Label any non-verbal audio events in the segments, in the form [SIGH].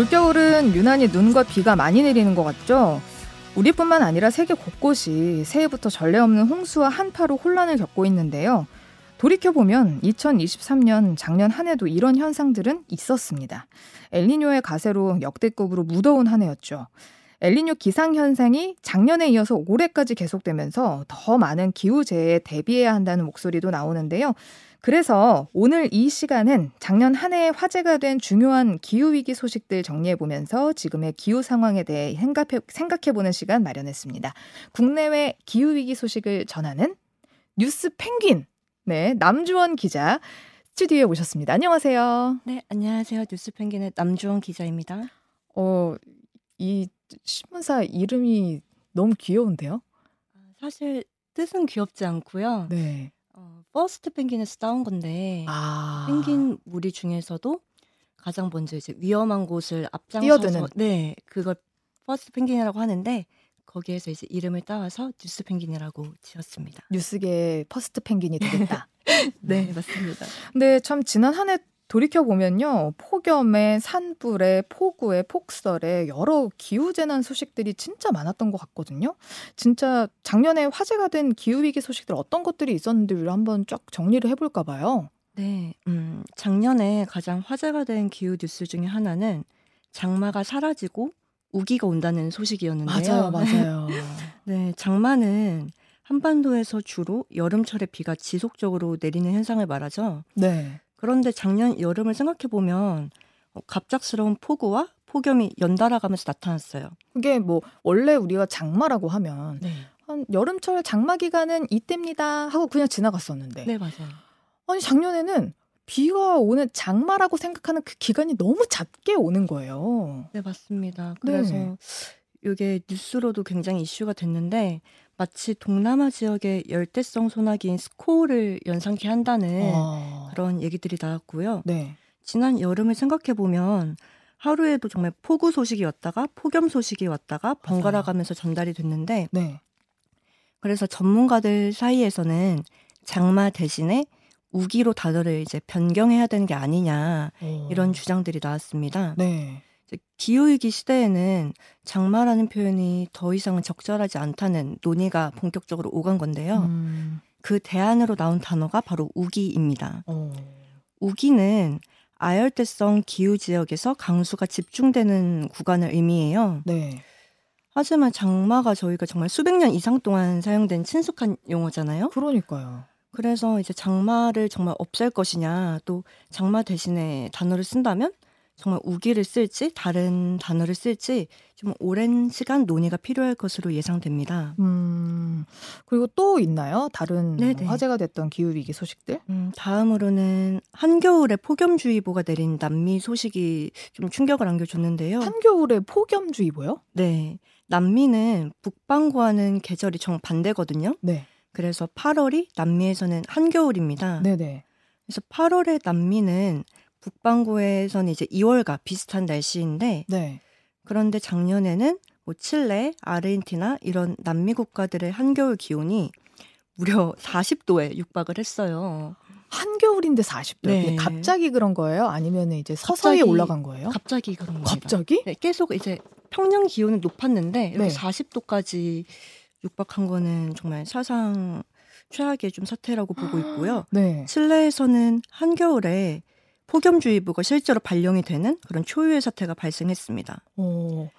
올겨울은 유난히 눈과 비가 많이 내리는 것 같죠? 우리뿐만 아니라 세계 곳곳이 새해부터 전례 없는 홍수와 한파로 혼란을 겪고 있는데요. 돌이켜보면 2023년 작년 한 해도 이런 현상들은 있었습니다. 엘니뇨의 가세로 역대급으로 무더운 한 해였죠. 엘니뇨 기상 현상이 작년에 이어서 올해까지 계속되면서 더 많은 기후 재해에 대비해야 한다는 목소리도 나오는데요. 그래서 오늘 이 시간은 작년 한 해에 화제가 된 중요한 기후위기 소식들 정리해보면서 지금의 기후 상황에 대해 생각해, 생각해보는 시간 마련했습니다. 국내외 기후위기 소식을 전하는 뉴스 펭귄! 네, 남주원 기자. 스튜디오에 오셨습니다. 안녕하세요. 네, 안녕하세요. 뉴스 펭귄의 남주원 기자입니다. 어, 이 신문사 이름이 너무 귀여운데요? 사실 뜻은 귀엽지 않고요. 네. 어, first penguin에서 따온 건데 아. 펭귄 무리 중에서도 가장 먼저 이제 위험한 곳을 앞장서서 뛰어드는. 네 그걸 first penguin이라고 하는데 거기에서 이제 이름을 따와서 뉴스 펭귄이라고 지었습니다. 뉴스계 first penguin이 되겠다. [LAUGHS] 네 맞습니다. 근데 참 지난 한 해 돌이켜 보면요 폭염에 산불에 폭우에 폭설에 여러 기후 재난 소식들이 진짜 많았던 것 같거든요. 진짜 작년에 화제가 된 기후 위기 소식들 어떤 것들이 있었는지를 한번 쫙 정리를 해볼까 봐요. 네, 음, 작년에 가장 화제가 된 기후 뉴스 중에 하나는 장마가 사라지고 우기가 온다는 소식이었는데요. 맞아요, [LAUGHS] 맞아요. 네, 장마는 한반도에서 주로 여름철에 비가 지속적으로 내리는 현상을 말하죠. 네. 그런데 작년 여름을 생각해 보면 어, 갑작스러운 폭우와 폭염이 연달아 가면서 나타났어요. 그게 뭐 원래 우리가 장마라고 하면 네, 한 여름철 장마 기간은 이때입니다 하고 그냥 지나갔었는데 네 맞아요. 아니 작년에는 비가 오는 장마라고 생각하는 그 기간이 너무 작게 오는 거예요. 네 맞습니다. 그래서 네. 이게 뉴스로도 굉장히 이슈가 됐는데 마치 동남아 지역의 열대성 소나기인 스코어를 연상케 한다는 아, 그런 얘기들이 나왔고요. 네. 지난 여름을 생각해 보면 하루에도 정말 폭우 소식이 왔다가 폭염 소식이 왔다가 번갈아 가면서 전달이 됐는데 네. 그래서 전문가들 사이에서는 장마 대신에 우기로 단어를 이제 변경해야 되는 게 아니냐 어. 이런 주장들이 나왔습니다. 네. 기후위기 시대에는 장마라는 표현이 더 이상은 적절하지 않다는 논의가 본격적으로 오간 건데요. 음, 그 대안으로 나온 단어가 바로 우기입니다. 어. 우기는 아열대성 기후 지역에서 강수가 집중되는 구간을 의미해요. 네. 하지만 장마가 저희가 정말 수백 년 이상 동안 사용된 친숙한 용어잖아요. 그러니까요. 그래서 이제 장마를 정말 없앨 것이냐, 또 장마 대신에 단어를 쓴다면 정말 우기를 쓸지 다른 단어를 쓸지 좀 오랜 시간 논의가 필요할 것으로 예상됩니다. 음, 그리고 또 있나요? 다른 뭐 네네. 화제가 됐던 기후 위기 소식들? 음, 다음으로는 한겨울에 폭염주의보가 내린 남미 소식이 좀 충격을 안겨줬는데요. 한겨울에 폭염주의보요? 네. 남미는 북반구와는 계절이 정반대거든요. 네. 그래서 8월이 남미에서는 한겨울입니다. 네네. 그래서 8월에 남미는 북반구에서는 이제 2월과 비슷한 날씨인데 네. 그런데 작년에는 뭐 칠레, 아르헨티나 이런 남미 국가들의 한겨울 기온이 무려 40도에 육박을 했어요. 한겨울인데 40도. 네. 갑자기 그런 거예요? 아니면 이제 서서히 갑자기- 올라간 거예요? 갑자기 그런 겁니다. 갑자기? 네, 계속 이제 평년 기온은 높았는데 이렇게 네. 40도까지 육박한 거는 정말 사상 최악의 좀 사태라고 보고 있고요. [GASPS] 네. 칠레에서는 한겨울에 폭염주의보가 실제로 발령이 되는 그런 초유의 사태가 발생했습니다. 어,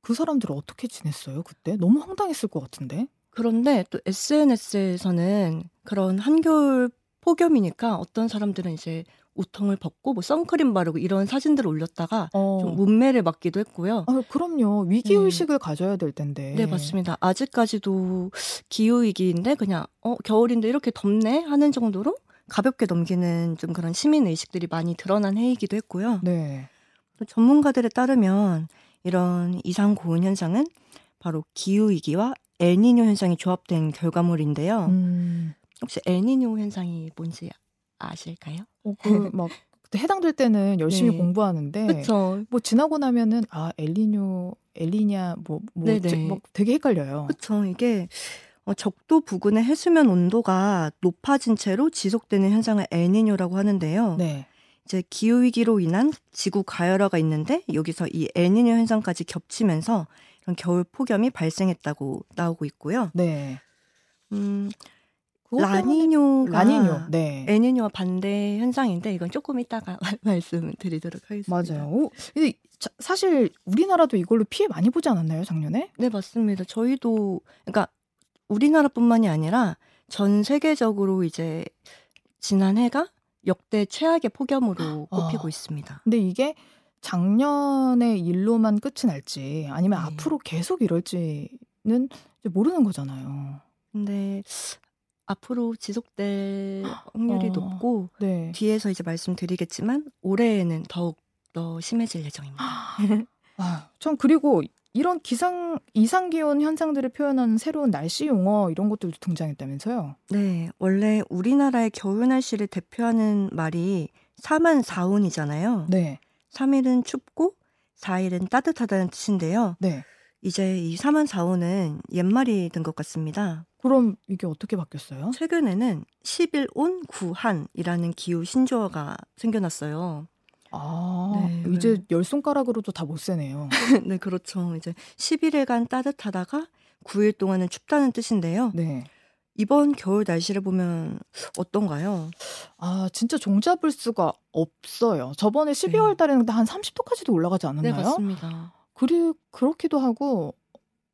그 사람들은 어떻게 지냈어요, 그때? 너무 황당했을 것 같은데? 그런데 또 SNS에서는 그런 한겨울 폭염이니까 어떤 사람들은 이제 우통을 벗고 뭐 선크림 바르고 이런 사진들을 올렸다가 어. 좀 문매를 맞기도 했고요. 아, 그럼요. 네. 위기 의식을 가져야 될 텐데. 네, 맞습니다. 아직까지도 기후 위기인데 그냥 어 겨울인데 이렇게 덥네 하는 정도로 가볍게 넘기는 좀 그런 시민 의식들이 많이 드러난 해이기도 했고요. 네. 또 전문가들에 따르면 이런 이상 고온 현상은 바로 기후 위기와 엘니뇨 현상이 조합된 결과물인데요. 음, 혹시 엘니뇨 현상이 뭔지 아실까요? 어, 그, [LAUGHS] 막, 그때 해당될 때는 열심히 네. 공부하는데. 그렇죠. 뭐 지나고 나면은 아 엘리뇨 엘리냐 뭐, 뭐, 뭐 되게 헷갈려요. 그렇죠. 이게 어, 적도 부근의 해수면 온도가 높아진 채로 지속되는 현상을 엘니뇨라고 하는데요. 네. 이제 기후 위기로 인한 지구 가열화가 있는데 여기서 이 엘니뇨 현상까지 겹치면서 이런 겨울 폭염이 발생했다고 나오고 있고요. 네. 음, 라니뇨가 라니뇨. 네. 엘니뇨와 반대 현상인데 이건 조금 이따가 [LAUGHS] 말씀드리도록 하겠습니다. 맞아요. 오, 근데 자- 사실 우리나라도 이걸로 피해 많이 보지 않았나요, 작년에? 네, 맞습니다. 저희도 그러니까 우리나라뿐만이 아니라 전 세계적으로 이제 지난해가 역대 최악의 폭염으로 아. 꼽히고 있습니다. 근데 이게 작년의 일로만 끝이 날지 아니면 네. 앞으로 계속 이럴지는 모르는 거잖아요. 근데 앞으로 지속될 [GASPS] 확률이 어. 높고 네. 뒤에서 이제 말씀드리겠지만 올해에는 더욱 더 심해질 예정입니다. [GASPS] 아, 전 그리고 이런 기상 이상 기온 현상들을 표현하는 새로운 날씨 용어 이런 것들도 등장했다면서요. 네, 원래 우리나라의 겨울 날씨를 대표하는 말이 사만 사운이잖아요. 네. 3일은 춥고 4일은 따뜻하다는 뜻인데요. 네. 이제 이 사만 사운은 옛말이 된 것 같습니다. 그럼 이게 어떻게 바뀌었어요? 최근에는 10일 온 구한이라는 기후 신조어가 생겨났어요. 아, 네, 이제 열 손가락으로도 다 못 세네요. [LAUGHS] 네, 그렇죠. 이제 11일간 따뜻하다가 9일 동안은 춥다는 뜻인데요. 네. 이번 겨울 날씨를 보면 어떤가요? 아, 진짜 종잡을 수가 없어요. 저번에 12월 달에는 한 30도까지도 올라가지 않았나요? 네, 맞습니다. 그리 그렇기도 하고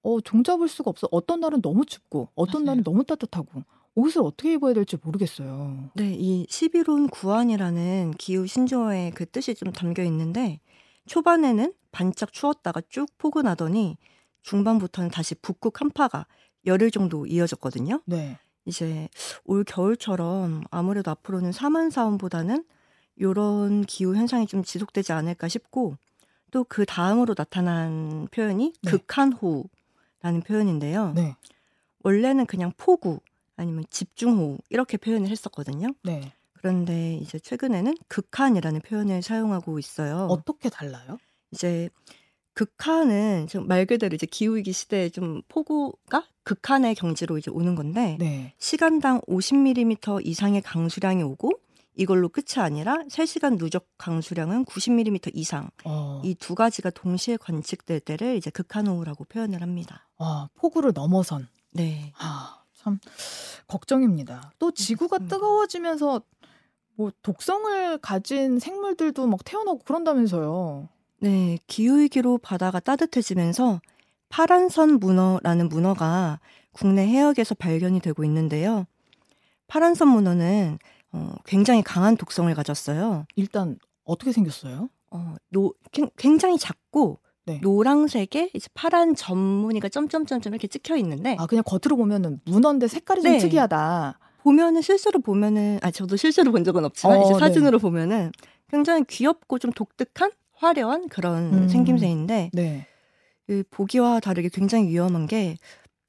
어, 종잡을 수가 없어. 어떤 날은 너무 춥고 어떤 맞아요. 날은 너무 따뜻하고 옷을 어떻게 입어야 될지 모르겠어요. 네, 이 11온 구한이라는 기후 신조어의 그 뜻이 좀 담겨 있는데 초반에는 반짝 추웠다가 쭉 포근하더니 중반부터는 다시 북극 한파가 열흘 정도 이어졌거든요. 네. 이제 올 겨울처럼 아무래도 앞으로는 사만사원보다는 요런 기후 현상이 좀 지속되지 않을까 싶고 또 그 다음으로 나타난 표현이 네. 극한호우라는 표현인데요. 네. 원래는 그냥 폭우 아니면 집중호우 이렇게 표현을 했었거든요. 네. 그런데 이제 최근에는 극한이라는 표현을 사용하고 있어요. 어떻게 달라요? 이제 극한은 말 그대로 이제 기후위기 시대에 좀 폭우가 극한의 경지로 이제 오는 건데 네. 시간당 50mm 이상의 강수량이 오고 이걸로 끝이 아니라 3시간 누적 강수량은 90mm 이상 어. 이두 가지가 동시에 관측될 때를 이제 극한호우라고 표현을 합니다. 아, 폭우를 넘어선. 네. 아, 참 걱정입니다. 또 지구가 맞습니다. 뜨거워지면서 뭐 독성을 가진 생물들도 막 태어나고 그런다면서요. 네, 기후 위기로 바다가 따뜻해지면서 파란선 문어라는 문어가 국내 해역에서 발견이 되고 있는데요. 파란선 문어는 어, 굉장히 강한 독성을 가졌어요. 일단 어떻게 생겼어요? 어, 노, 굉- 굉장히 작고 네. 노랑색에 이제 파란 점무늬가 점점점점 이렇게 찍혀 있는데 아, 그냥 겉으로 보면은 문어인데 색깔이 좀 네. 특이하다. 보면은 실제로 보면은 아 저도 실제로 본 적은 없지만 어, 이제 네. 사진으로 보면은 굉장히 귀엽고 좀 독특한 화려한 그런 음. 생김새인데 네. 그 보기와 다르게 굉장히 위험한 게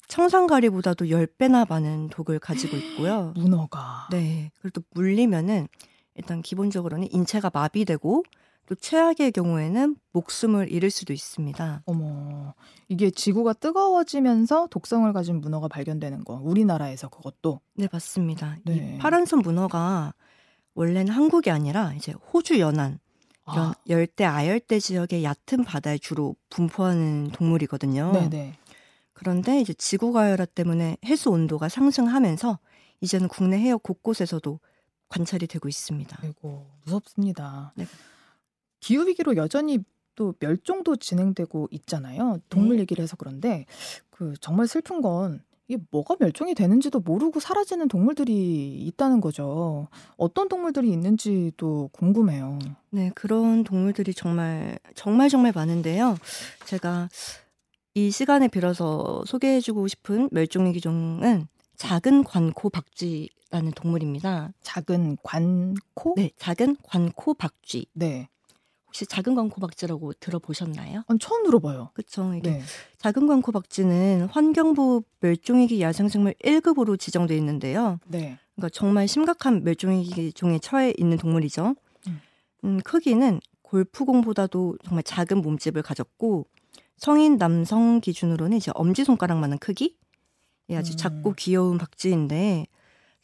청산가리보다도 10배나 많은 독을 가지고 있고요. [GASPS] 문어가. 네. 그리고 또 물리면은 일단 기본적으로는 인체가 마비되고 또 최악의 경우에는 목숨을 잃을 수도 있습니다. 어머, 이게 지구가 뜨거워지면서 독성을 가진 문어가 발견되는 거. 우리나라에서 그것도. 네, 맞습니다. 네. 이 파란선 문어가 원래는 한국이 아니라 이제 호주 연안 이런 아, 열대 아열대 지역의 얕은 바다에 주로 분포하는 동물이거든요. 네네. 그런데 이제 지구 가열화 때문에 해수 온도가 상승하면서 이제는 국내 해역 곳곳에서도 관찰이 되고 있습니다. 아이고 무섭습니다. 네. 기후 위기로 여전히 또 멸종도 진행되고 있잖아요. 동물 네. 얘기를 해서 그런데 그 정말 슬픈 건 이게 뭐가 멸종이 되는지도 모르고 사라지는 동물들이 있다는 거죠. 어떤 동물들이 있는지도 궁금해요. 네, 그런 동물들이 정말 정말 정말 많은데요. 제가 이 시간에 빌어서 소개해주고 싶은 멸종위기 종은 작은 관코 박쥐라는 동물입니다. 작은 관코? 네, 작은 관코 박쥐. 네. 혹시 작은 관코 박쥐라고 들어보셨나요? 아니, 처음 들어봐요. 그쵸. 이게 네. 작은 관코 박쥐는 환경부 멸종위기 야생생물 1급으로 지정돼 있는데요. 네. 그러니까 정말 심각한 멸종위기 종에 처해 있는 동물이죠. 음. 음, 크기는 골프공보다도 정말 작은 몸집을 가졌고 성인 남성 기준으로는 이제 엄지 손가락만한 크기. 예, 아주 음. 작고 귀여운 박쥐인데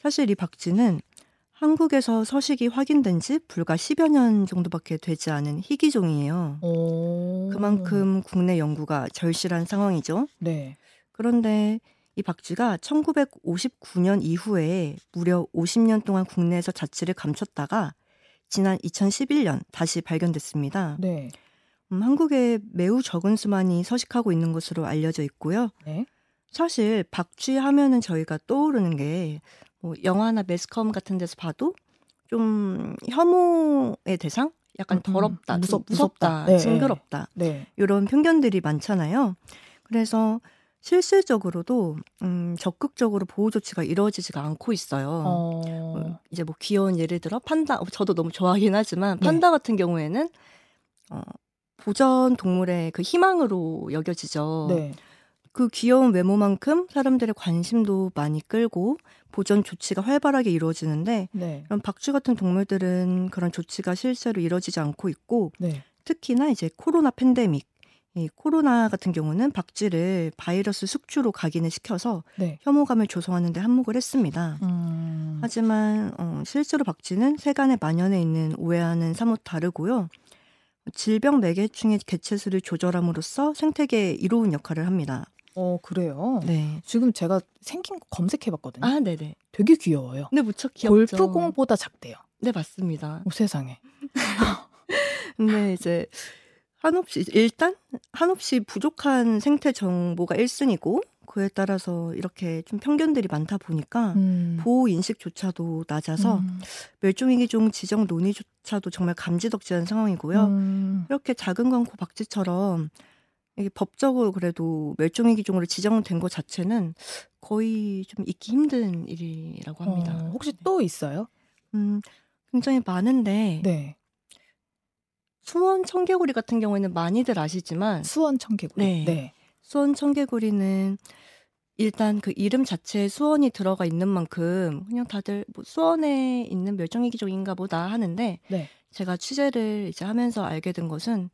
사실 이 박쥐는 한국에서 서식이 확인된 지 불과 10여 년 정도밖에 되지 않은 희귀종이에요. 오. 그만큼 국내 연구가 절실한 상황이죠. 네. 그런데 이 박쥐가 1959년 이후에 무려 50년 동안 국내에서 자취를 감췄다가 지난 2011년 다시 발견됐습니다. 네. 음, 한국에 매우 적은 수만이 서식하고 있는 것으로 알려져 있고요. 네. 사실 박쥐 하면은 저희가 떠오르는 게 뭐 영화나 매스컴 같은 데서 봐도 좀 혐오의 대상, 약간 음, 음. 더럽다, 좀 무섭- 무섭다, 무섭다. 네, 징그럽다 네. 이런 편견들이 많잖아요. 그래서 실질적으로도 음, 적극적으로 보호 조치가 이루어지지가 않고 있어요. 어. 어, 이제 뭐 귀여운 예를 들어 판다, 어, 저도 너무 좋아하긴 하지만 네. 판다 같은 경우에는 어, 보전 동물의 그 희망으로 여겨지죠. 네. 그 귀여운 외모만큼 사람들의 관심도 많이 끌고 보전 조치가 활발하게 이루어지는데 네. 이런 박쥐 같은 동물들은 그런 조치가 실제로 이루어지지 않고 있고 네. 특히나 이제 코로나 팬데믹 이 코로나 같은 경우는 박쥐를 바이러스 숙주로 각인을 시켜서 네. 혐오감을 조성하는 데 한몫을 했습니다. 음. 하지만 어, 실제로 박쥐는 세간에 만연해 있는 오해와는 사뭇 다르고요. 질병 매개충의 개체수를 조절함으로써 생태계에 이로운 역할을 합니다. 어, 그래요. 네. 지금 제가 생긴 거 검색해 봤거든요. 아, 네네. 되게 귀여워요. 근데 무척 귀엽죠. 골프공보다 작대요. 네, 맞습니다. 오, 세상에. [LAUGHS] 근데 이제 한없이 일단 한없이 부족한 생태 정보가 1순위고 그에 따라서 이렇게 좀 편견들이 많다 보니까 음. 보호 인식조차도 낮아서 음. 멸종위기종 지정 논의조차도 정말 감지덕지한 상황이고요. 음. 이렇게 작은 광고 박쥐처럼 이게 법적으로 그래도 멸종위 기종으로 지정된 것 자체는 거의 좀 있기 힘든 일이라고 합니다. 어, 혹시 또 있어요? 음, 굉장히 많은데 네. 수원 청개구리 같은 경우에는 많이들 아시지만 수원 청개구리. 네. 네. 수원 청개구리는 일단 그 이름 자체에 수원이 들어가 있는 만큼 그냥 다들 뭐 수원에 있는 멸종위기종인가 보다 하는데 네. 제가 취재를 이제 하면서 알게 된 것은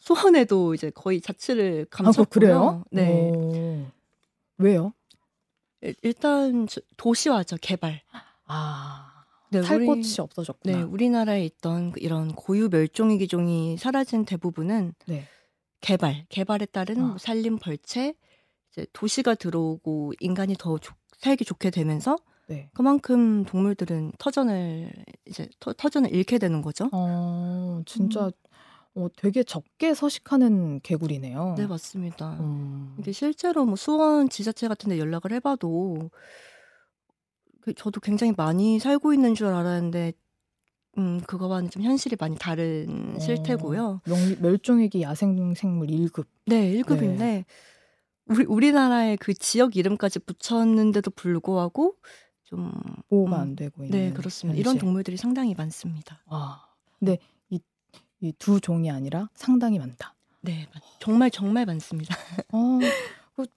수원에도 이제 거의 자취를 아, 감췄고요. 그 그래요? 네. 오. 왜요? 일- 일단 저- 도시화죠 개발. 아. 네, 살 우리- 곳이 없어졌구나. 네, 우리나라에 있던 그 이런 고유 멸종위 기종이 사라진 대부분은 네. 개발, 개발에 따른 아. 뭐 산림 벌채, 이제 도시가 들어오고 인간이 더 좋- 살기 좋게 되면서 네. 그만큼 동물들은 터전을 이제 터, 터전을 잃게 되는 거죠. 어, 진짜 어, 되게 적게 서식하는 개구리네요. 네, 맞습니다. 음. 이게 실제로 뭐 수원 지자체 같은 데 연락을 해봐도 그 저도 굉장히 많이 살고 있는 줄 알았는데 음 그거와는 좀 현실이 많이 다른 어. 실태고요. 명- 멸종위기 야생생물 1급. 네, 1급인데 우리 우리나라의 그 지역 이름까지 붙였는데도 불구하고 좀 보호가 음, 안 되고 있는. 네, 그렇습니다. 이런 현실. 동물들이 상당히 많습니다. 아, 근데 이이두 종이 아니라 상당히 많다. 네, 맞- 정말 정말 많습니다. 어,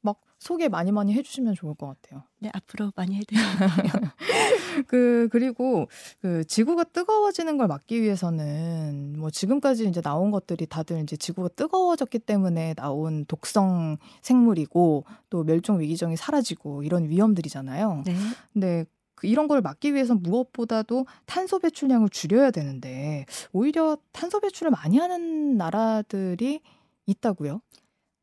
그막 소개 많이 많이 해주시면 좋을 것 같아요. 네, 앞으로 많이 해드릴게요. [LAUGHS] 그 그리고 그 지구가 뜨거워지는 걸 막기 위해서는 뭐 지금까지 이제 나온 것들이 다들 이제 지구가 뜨거워졌기 때문에 나온 독성 생물이고 또 멸종 위기종이 사라지고 이런 위험들이잖아요. 네, 근데 그 이런 걸 막기 위해서 무엇보다도 탄소 배출량을 줄여야 되는데 오히려 탄소 배출을 많이 하는 나라들이 있다고요?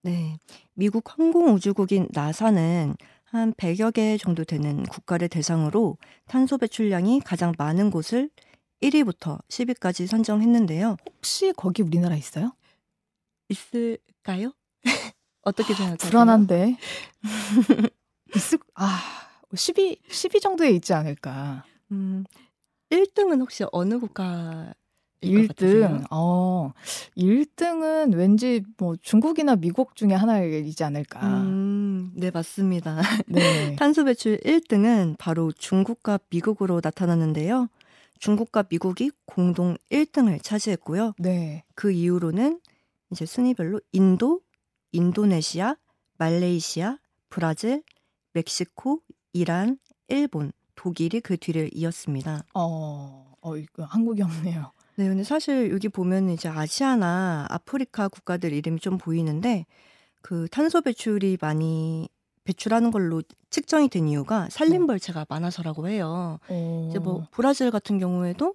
네. 미국 항공우주국인 나사는 한 100여 개 정도 되는 국가를 대상으로 탄소 배출량이 가장 많은 곳을 1위부터 10위까지 선정했는데요. 혹시 거기 우리나라 있어요? 있을까요? [LAUGHS] 어떻게 생각하세요? 불안한데. [LAUGHS] 있을 아 10위 10위 정도에 있지 않을까. 음, 1등은 혹시 어느 국가 1등. 어. 1등은 왠지 뭐 중국이나 미국 중에 하나이지 않을까. 음, 네, 맞습니다. 네. [LAUGHS] 탄소 배출 1등은 바로 중국과 미국으로 나타났는데요. 중국과 미국이 공동 1등을 차지했고요. 네. 그 이후로는 이제 순위별로 인도, 인도네시아, 말레이시아, 브라질, 멕시코, 이란, 일본, 독일이 그 뒤를 이었습니다. 어. 어, 이거 한국이 없네요. 네, 근데 사실 여기 보면 이제 아시아나 아프리카 국가들 이름이 좀 보이는데 그 탄소 배출이 많이 배출하는 걸로 측정이 된 이유가 산림벌채가 많아서라고 해요. 어. 이제 뭐 브라질 같은 경우에도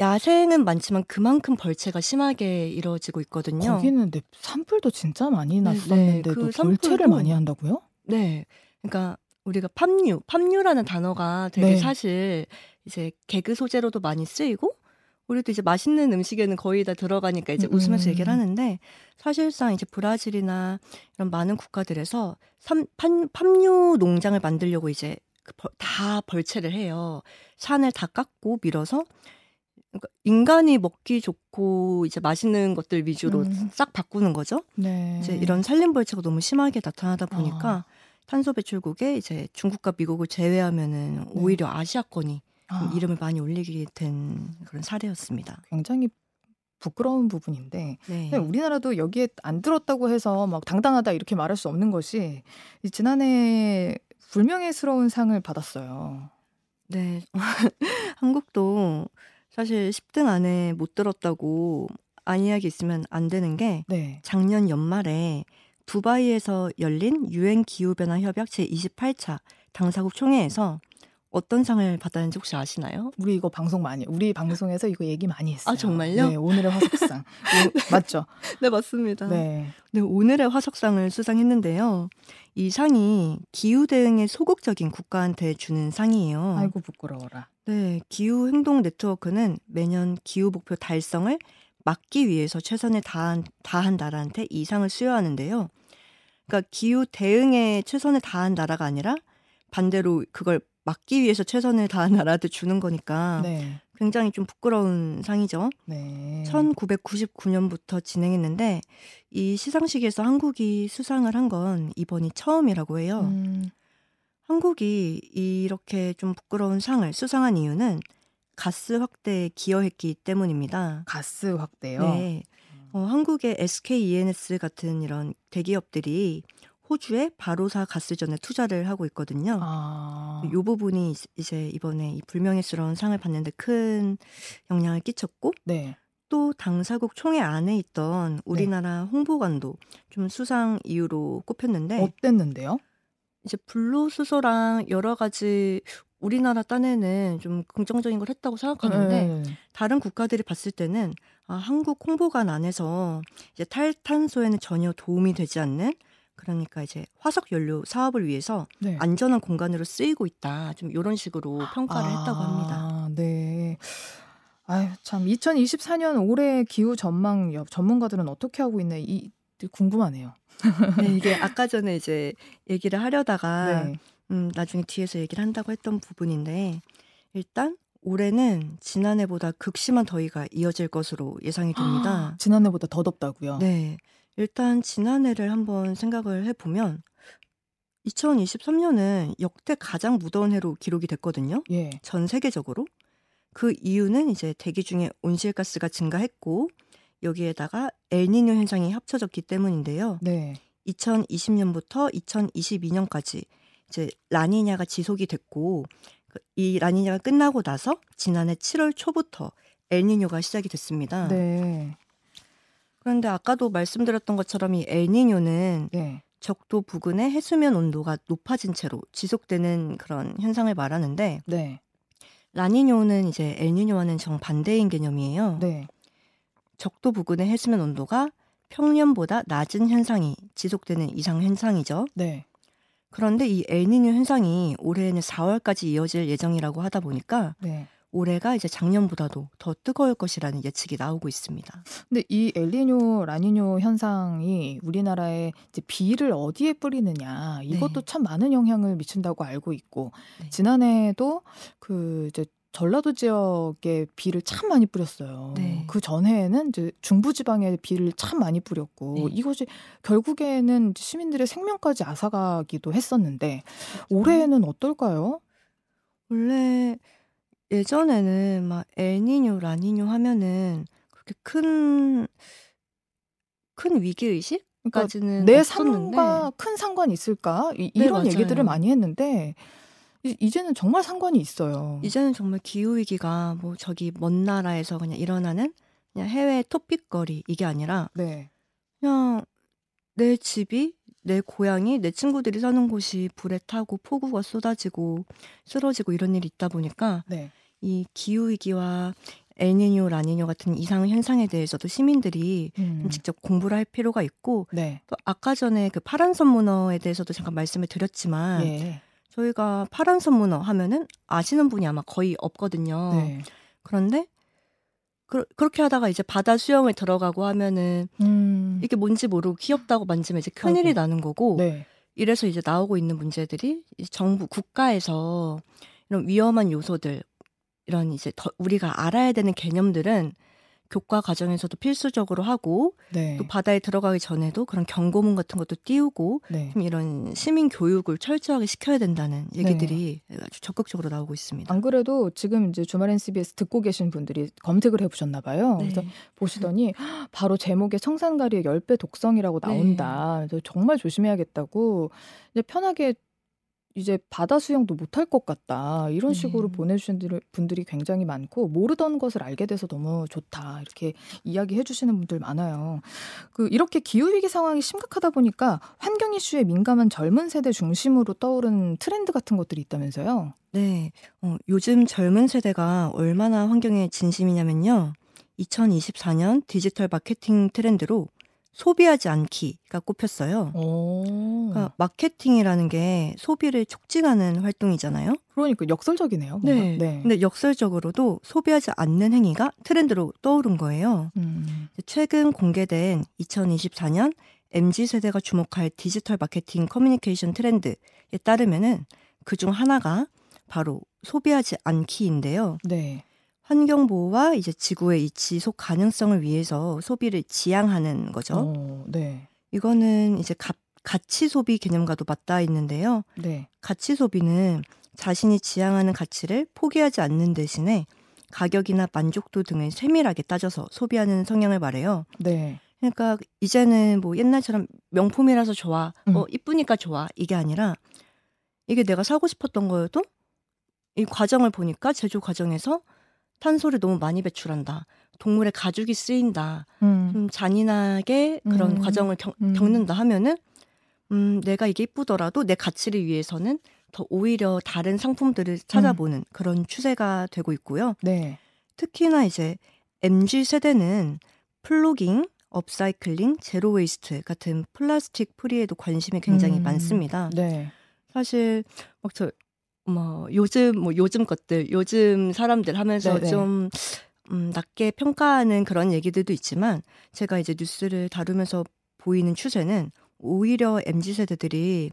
야생은 많지만 그만큼 벌채가 심하게 이루어지고 있거든요. 거기는 네, 산불도 진짜 많이 네, 네. 났었는데도 그 벌채를 많이 한다고요? 네. 그러니까 우리가 팜유, 팜유라는 단어가 되게 네. 사실 이제 개그 소재로도 많이 쓰이고 우리도 이제 맛있는 음식에는 거의 다 들어가니까 이제 음, 웃으면서 음. 얘기를 하는데 사실상 이제 브라질이나 이런 많은 국가들에서 삼, 팜, 팜유 농장을 만들려고 이제 그 벌- 다 벌채를 해요. 산을 다 깎고 밀어서 그러니까 인간이 먹기 좋고 이제 맛있는 것들 위주로 음. 싹 바꾸는 거죠. 네. 이제 이런 산림 벌채가 너무 심하게 나타나다 보니까 아. 탄소 배출국에 이제 중국과 미국을 제외하면은 오히려 아시아권이 좀 네. 아, 이름을 많이 올리게 된 그런 사례였습니다. 굉장히 부끄러운 부분인데 네. 우리나라도 여기에 안 들었다고 해서 막 당당하다 이렇게 말할 수 없는 것이 이 지난해 불명예스러운 상을 받았어요. 네. [LAUGHS] 한국도 사실 10등 안에 못 들었다고 안이야기 있으면 안 되는 게 네. 작년 연말에 두바이에서 열린 유엔 기후변화 협약 제28차 당사국 총회에서 어떤 상을 받았는지 혹시 아시나요? 우리 이거 방송 많이 우리 방송에서 이거 얘기 많이 했어요. 아, 정말요? 네, 오늘의 화석상. [LAUGHS] 오, 맞죠? 네, 맞습니다. 네. 네, 오늘의 화석상을 수상했는데요. 이 상이 기후 대응에 소극적인 국가한테 주는 상이에요. 아이고 부끄러워라. 네, 기후 행동 네트워크는 매년 기후 목표 달성을 막기 위해서 최선을 다한, 다한 나라한테 이 상을 수여하는데요. 그러니까 기후 대응에 최선을 다한 나라가 아니라 반대로 그걸 막기 위해서 최선을 다한 나라한테 주는 거니까 네. 굉장히 좀 부끄러운 상이죠. 네. 1999년부터 진행했는데 이 시상식에서 한국이 수상을 한 건 이번이 처음이라고 해요. 음, 한국이 이렇게 좀 부끄러운 상을 수상한 이유는 가스 확대에 기여했기 때문입니다. 가스 확대요. 네. 어, 한국의 SK E&S 같은 이런 대기업들이 호주의 바로사 가스전에 투자를 하고 있거든요. 아. 이 부분이 이제- 이번에 이 불명예스러운 상을 받는데 큰 영향을 끼쳤고 네. 또 당사국 총회 안에 있던 우리나라 홍보관도 좀 수상 이유로 꼽혔는데 어땠는데요? 이제 불로수소랑 여러 가지 우리나라 딴에는 좀 긍정적인 걸 했다고 생각하는데 네. 다른 국가들이 봤을 때는 아, 한국 홍보관 안에서 이제 탈탄소에는 전혀 도움이 되지 않는 그러니까 이제 화석 연료 사업을 위해서 네. 안전한 공간으로 쓰이고 있다. 좀 이런 식으로 평가를 했다고 합니다. 아, 네. 아유, 참 2024년 올해 기후 전망 여- 전문가들은 어떻게 하고 있나 이 궁금하네요. 네, 이게 아까 전에 이제 얘기를 하려다가 [LAUGHS] 네. 음, 나중에 뒤에서 얘기를 한다고 했던 부분인데 일단 올해는 지난해보다 극심한 더위가 이어질 것으로 예상이 됩니다. 지난해보다 더 덥다고요. 네. 일단 지난해를 한번 생각을 해보면 2023년은 역대 가장 무더운 해로 기록이 됐거든요. 예. 전 세계적으로. 그 이유는 이제 대기 중에 온실가스가 증가했고 여기에다가 엘니뇨 현상이 합쳐졌기 때문인데요. 네. 2020년부터 2022년까지 이제 라니냐가 지속이 됐고 그이 라니냐가 끝나고 나서 지난해 7월 초부터 엘니뇨가 시작이 됐습니다. 네. 그런데 아까도 말씀드렸던 것처럼 이 엘니뇨는 네. 적도 부근의 해수면 온도가 높아진 채로 지속되는 그런 현상을 말하는데 네. 라니뇨는 이제 엘니뇨와는 정반대인 개념이에요. 네. 적도 부근의 해수면 온도가 평년보다 낮은 현상이 지속되는 이상 현상이죠. 네. 그런데 이 엘니뇨 현상이 올해는 4월까지 이어질 예정이라고 하다 보니까 네. 올해가 이제 작년보다도 더 뜨거울 것이라는 예측이 나오고 있습니다. 근데 이 엘니뇨, 라니뇨 현상이 우리나라에 이제 비를 어디에 뿌리느냐 이것도 네. 참 많은 영향을 미친다고 알고 있고 네. 지난해에도 그 이제 전라도 지역에 비를 참 많이 뿌렸어요. 네. 그 전해에는 이제 중부 지방에 비를 참 많이 뿌렸고 네. 이것이 결국에는 시민들의 생명까지 앗아가기도 했었는데 올해는 어떨까요? 원래 예전에는 막 엘니뇨, 라니뇨 하면은 그렇게 큰, 큰 위기 의식? 그러니까 까지는 내 삶과 큰 상관이 있을까? 이, 네, 런 얘기들을 맞아요. 많이 했는데 이- 이제는 정말 상관이 있어요. 이제는 정말 기후 위기가 뭐 저기 먼 나라에서 그냥 일어나는 그냥 해외 토픽거리 이게 아니라 네. 그냥 내 집이 내 고향이 내 친구들이 사는 곳이 불에 타고 폭우가 쏟아지고 쓰러지고 이런 일이 있다 보니까 네. 이 기후 위기와 엘니뇨, 라니뇨 같은 이상 현상에 대해서도 시민들이 음. 직접 공부를 할 필요가 있고 네. 또 아까 전에 그 파란 선 문어에 대해서도 잠깐 말씀을 드렸지만 예. 저희가 파란 선 문어 하면은 아시는 분이 아마 거의 없거든요. 네. 그런데 그, 그렇게 하다가 이제 바다 수영을 들어가고 하면은 음. 이게 뭔지 모르고 귀엽다고 만지면 이제 큰일이 아이고. 나는 거고 네. 이래서 이제 나오고 있는 문제들이 정부 국가에서 이런 위험한 요소들 이런 이제 더 우리가 알아야 되는 개념들은 교과 과정에서도 필수적으로 하고 네. 또 바다에 들어가기 전에도 그런 경고문 같은 것도 띄우고 네. 좀 이런 시민 교육을 철저하게 시켜야 된다는 얘기들이 아주 적극적으로 나오고 있습니다. 안 그래도 지금 이제 주말 NCBS 듣고 계신 분들이 검색을 해보셨나 봐요. 네. 그래서 보시더니 바로 제목에 청산가리의 10배 독성이라고 네. 나온다. 그래서 정말 조심해야겠다고 이제 편하게 이제 바다 수영도 못할 것 같다. 이런 식으로 네. 보내주신 분들- 분들이 굉장히 많고 모르던 것을 알게 돼서 너무 좋다. 이렇게 이야기해 주시는 분들 많아요. 그 이렇게 기후 위기 상황이 심각하다 보니까 환경 이슈에 민감한 젊은 세대 중심으로 떠오른 트렌드 같은 것들이 있다면서요. 네, 어, 요즘 젊은 세대가 얼마나 환경에 진심이냐면요. 2024년 디지털 마케팅 트렌드로 소비하지 않기가 꼽혔어요. 오. 그러니까 마케팅이라는 게 소비를 촉진하는 활동이잖아요. 그러니까 역설적이네요. 뭔가. 네. 근데 역설적으로도 소비하지 않는 행위가 트렌드로 떠오른 거예요. 음. 최근 공개된 2024년 MZ 세대가 주목할 디지털 마케팅 커뮤니케이션 트렌드에 따르면은 그중 하나가 바로 소비하지 않기인데요. 네. 환경 보호와 이제 지구의 이 지속 가능성을 위해서 소비를 지향하는 거죠. 어, 네. 이거는 이제 가, 가치 소비 개념과도 맞닿아 있는데요. 네. 가치 소비는 자신이 지향하는 가치를 포기하지 않는 대신에 가격이나 만족도 등을 세밀하게 따져서 소비하는 성향을 말해요. 네. 그러니까 이제는 뭐 옛날처럼 명품이라서 좋아, 음. 어 이쁘니까 좋아 이게 아니라 이게 내가 사고 싶었던 거여도 이 과정을 보니까 제조 과정에서 탄소를 너무 많이 배출한다. 동물의 가죽이 쓰인다. 음. 좀 잔인하게 그런 음. 과정을 겪, 음. 겪는다 하면은 음, 내가 이게 이쁘더라도 내 가치를 위해서는 더 오히려 다른 상품들을 찾아보는 그런 추세가 되고 있고요. 네. 특히나 이제 MZ 세대는 plogging, upcycling, zero waste 같은 plastic free에도 관심이 굉장히 음. 많습니다. 네. 사실 막 저 뭐 요즘 뭐 요즘 것들 요즘 사람들 하면서 네네. 좀 음, 낮게 평가하는 그런 얘기들도 있지만 제가 이제 뉴스를 다루면서 보이는 추세는 오히려 MZ 세대들이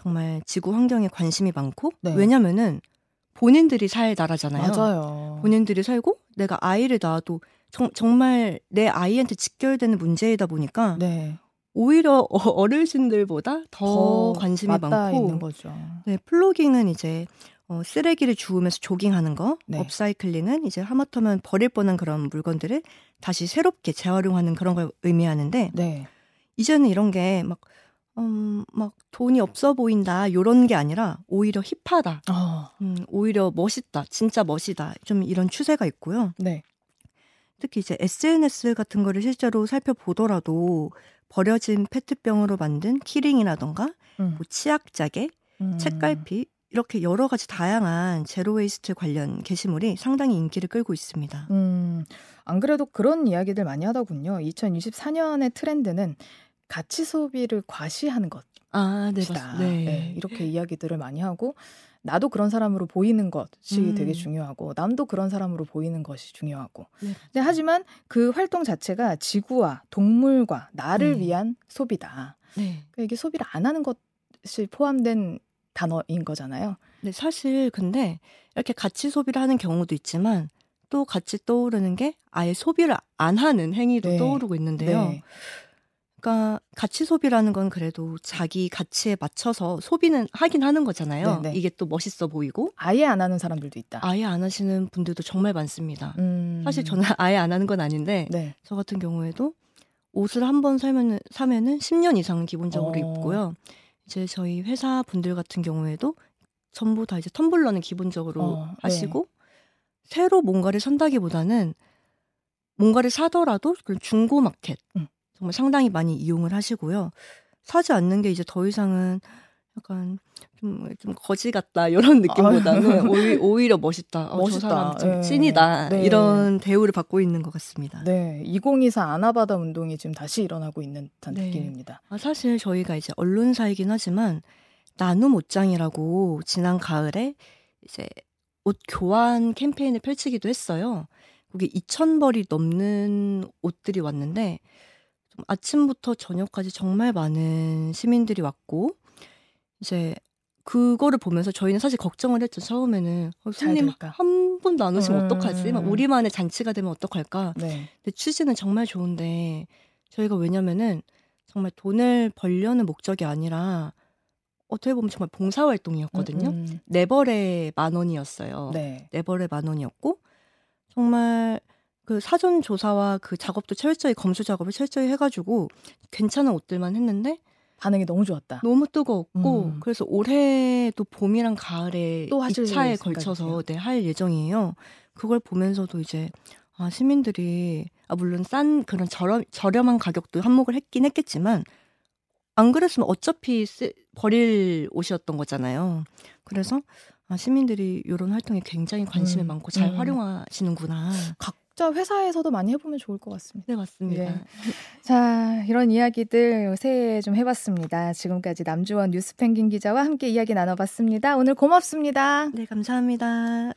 정말 지구 환경에 관심이 많고 네. 왜냐면은 본인들이 살 나라잖아요. 맞아요. 본인들이 살고 내가 아이를 낳아도 정, 정말 내 아이한테 직결되는 문제이다 보니까 네. 오히려 어- 어르신들보다 더, 더 관심이 많고 있는 거죠. 네, 플로깅은 이제 어, 쓰레기를 주우면서 조깅하는 거, 네. 업사이클링은 이제 하마터면 버릴 뻔한 그런 물건들을 다시 새롭게 재활용하는 그런 걸 의미하는데 네. 이제는 이런 게막 음, 막 돈이 없어 보인다 요런 게 아니라 오히려 힙하다, 어, 음, 오히려 멋있다, 진짜 멋이다 좀 이런 추세가 있고요. 네. 특히 이제 SNS 같은 거를 실제로 살펴보더라도 버려진 페트병으로 만든 keyring이라던가 음. 뭐 치약 짜개, 음. 책갈피 이렇게 여러 가지 다양한 zero waste 관련 게시물이 상당히 인기를 끌고 있습니다. 음, 안 그래도 그런 이야기들 많이 하더군요. 2024년의 트렌드는 가치 소비를 과시하는 것이다. 아, 네, 맞습니다. 네, 이렇게 이야기들을 많이 하고 나도 그런 사람으로 보이는 것이 음. 되게 중요하고 남도 그런 사람으로 보이는 것이 중요하고. 네. 근데 하지만 그 활동 자체가 지구와 동물과 나를 네. 위한 소비다. 네. 그러니까 이게 소비를 안 하는 것이 포함된 단어인 거잖아요. 네, 사실 근데 이렇게 같이 소비를 하는 경우도 있지만 또 같이 떠오르는 게 아예 소비를 안 하는 행위도 네. 떠오르고 있는데요. 네. 그러니까 가치 소비라는 건 그래도 자기 가치에 맞춰서 소비는 하긴 하는 거잖아요. 네, 네. 이게 또 멋있어 보이고 아예 안 하는 사람들도 있다. 아예 안 하시는 분들도 정말 많습니다. 음. 사실 저는 [LAUGHS] 아예 안 하는 건 아닌데 네. 저 같은 경우에도 옷을 한 번 사면은 사면은 10년 이상은 기본적으로 어. 입고요. 이제 저희 회사 분들 같은 경우에도 전부 다 이제 텀블러는 기본적으로 어, 네. 하시고 새로 뭔가를 산다기보다는 뭔가를 사더라도 그런 중고 마켓 음. 정말 상당히 많이 이용을 하시고요. 사지 않는 게 이제 더 이상은 약간 좀, 좀 거지 같다 이런 느낌보다는 아. 오히, 오히려 멋있다. 어, 멋있다. 저 사람 좀 네. 찐이다. 네. 이런 대우를 받고 있는 것 같습니다. 네, 2024 아나바다 운동이 지금 다시 일어나고 있는 듯한 네. 느낌입니다. 아, 사실 저희가 이제 언론사이긴 하지만 나눔 옷장이라고 지난 가을에 이제 옷 교환 캠페인을 펼치기도 했어요. 거기 2,000벌이 넘는 옷들이 왔는데 좀 아침부터 저녁까지 정말 많은 시민들이 왔고 이제 그거를 보면서 저희는 사실 걱정을 했죠. 처음에는 어, 손님 한분 나누시면 음. 어떡하지? 막 우리만의 잔치가 되면 어떡할까? 네. 근데 취지는 정말 좋은데 저희가 왜냐면은 정말 돈을 벌려는 목적이 아니라 어떻게 보면 정말 봉사활동이었거든요. 음, 음. 네 벌에 만 원이었어요. 네. 네 벌에 만 원이었고 정말 그 사전 조사와 그 작업도 철저히 검수 작업을 철저히 해가지고 괜찮은 옷들만 했는데 반응이 너무 좋았다. 너무 뜨거웠고 음. 그래서 올해도 봄이랑 가을에 또 2차에 걸쳐서 네, 할 예정이에요. 그걸 보면서도 이제 아, 시민들이 아 물론 싼 그런 저렴 저렴한 가격도 한몫을 했긴 했겠지만 안 그랬으면 어차피 쓰, 버릴 옷이었던 거잖아요. 그래서 아, 시민들이 이런 활동에 굉장히 관심이 음. 많고 잘 음. 활용하시는구나. 각 자 회사에서도 많이 해보면 좋을 것 같습니다. 네, 맞습니다. 예. 자, 이런 이야기들 새해 좀 해봤습니다. 지금까지 남주원 뉴스펭귄 기자와 함께 이야기 나눠봤습니다. 오늘 고맙습니다. 네, 감사합니다.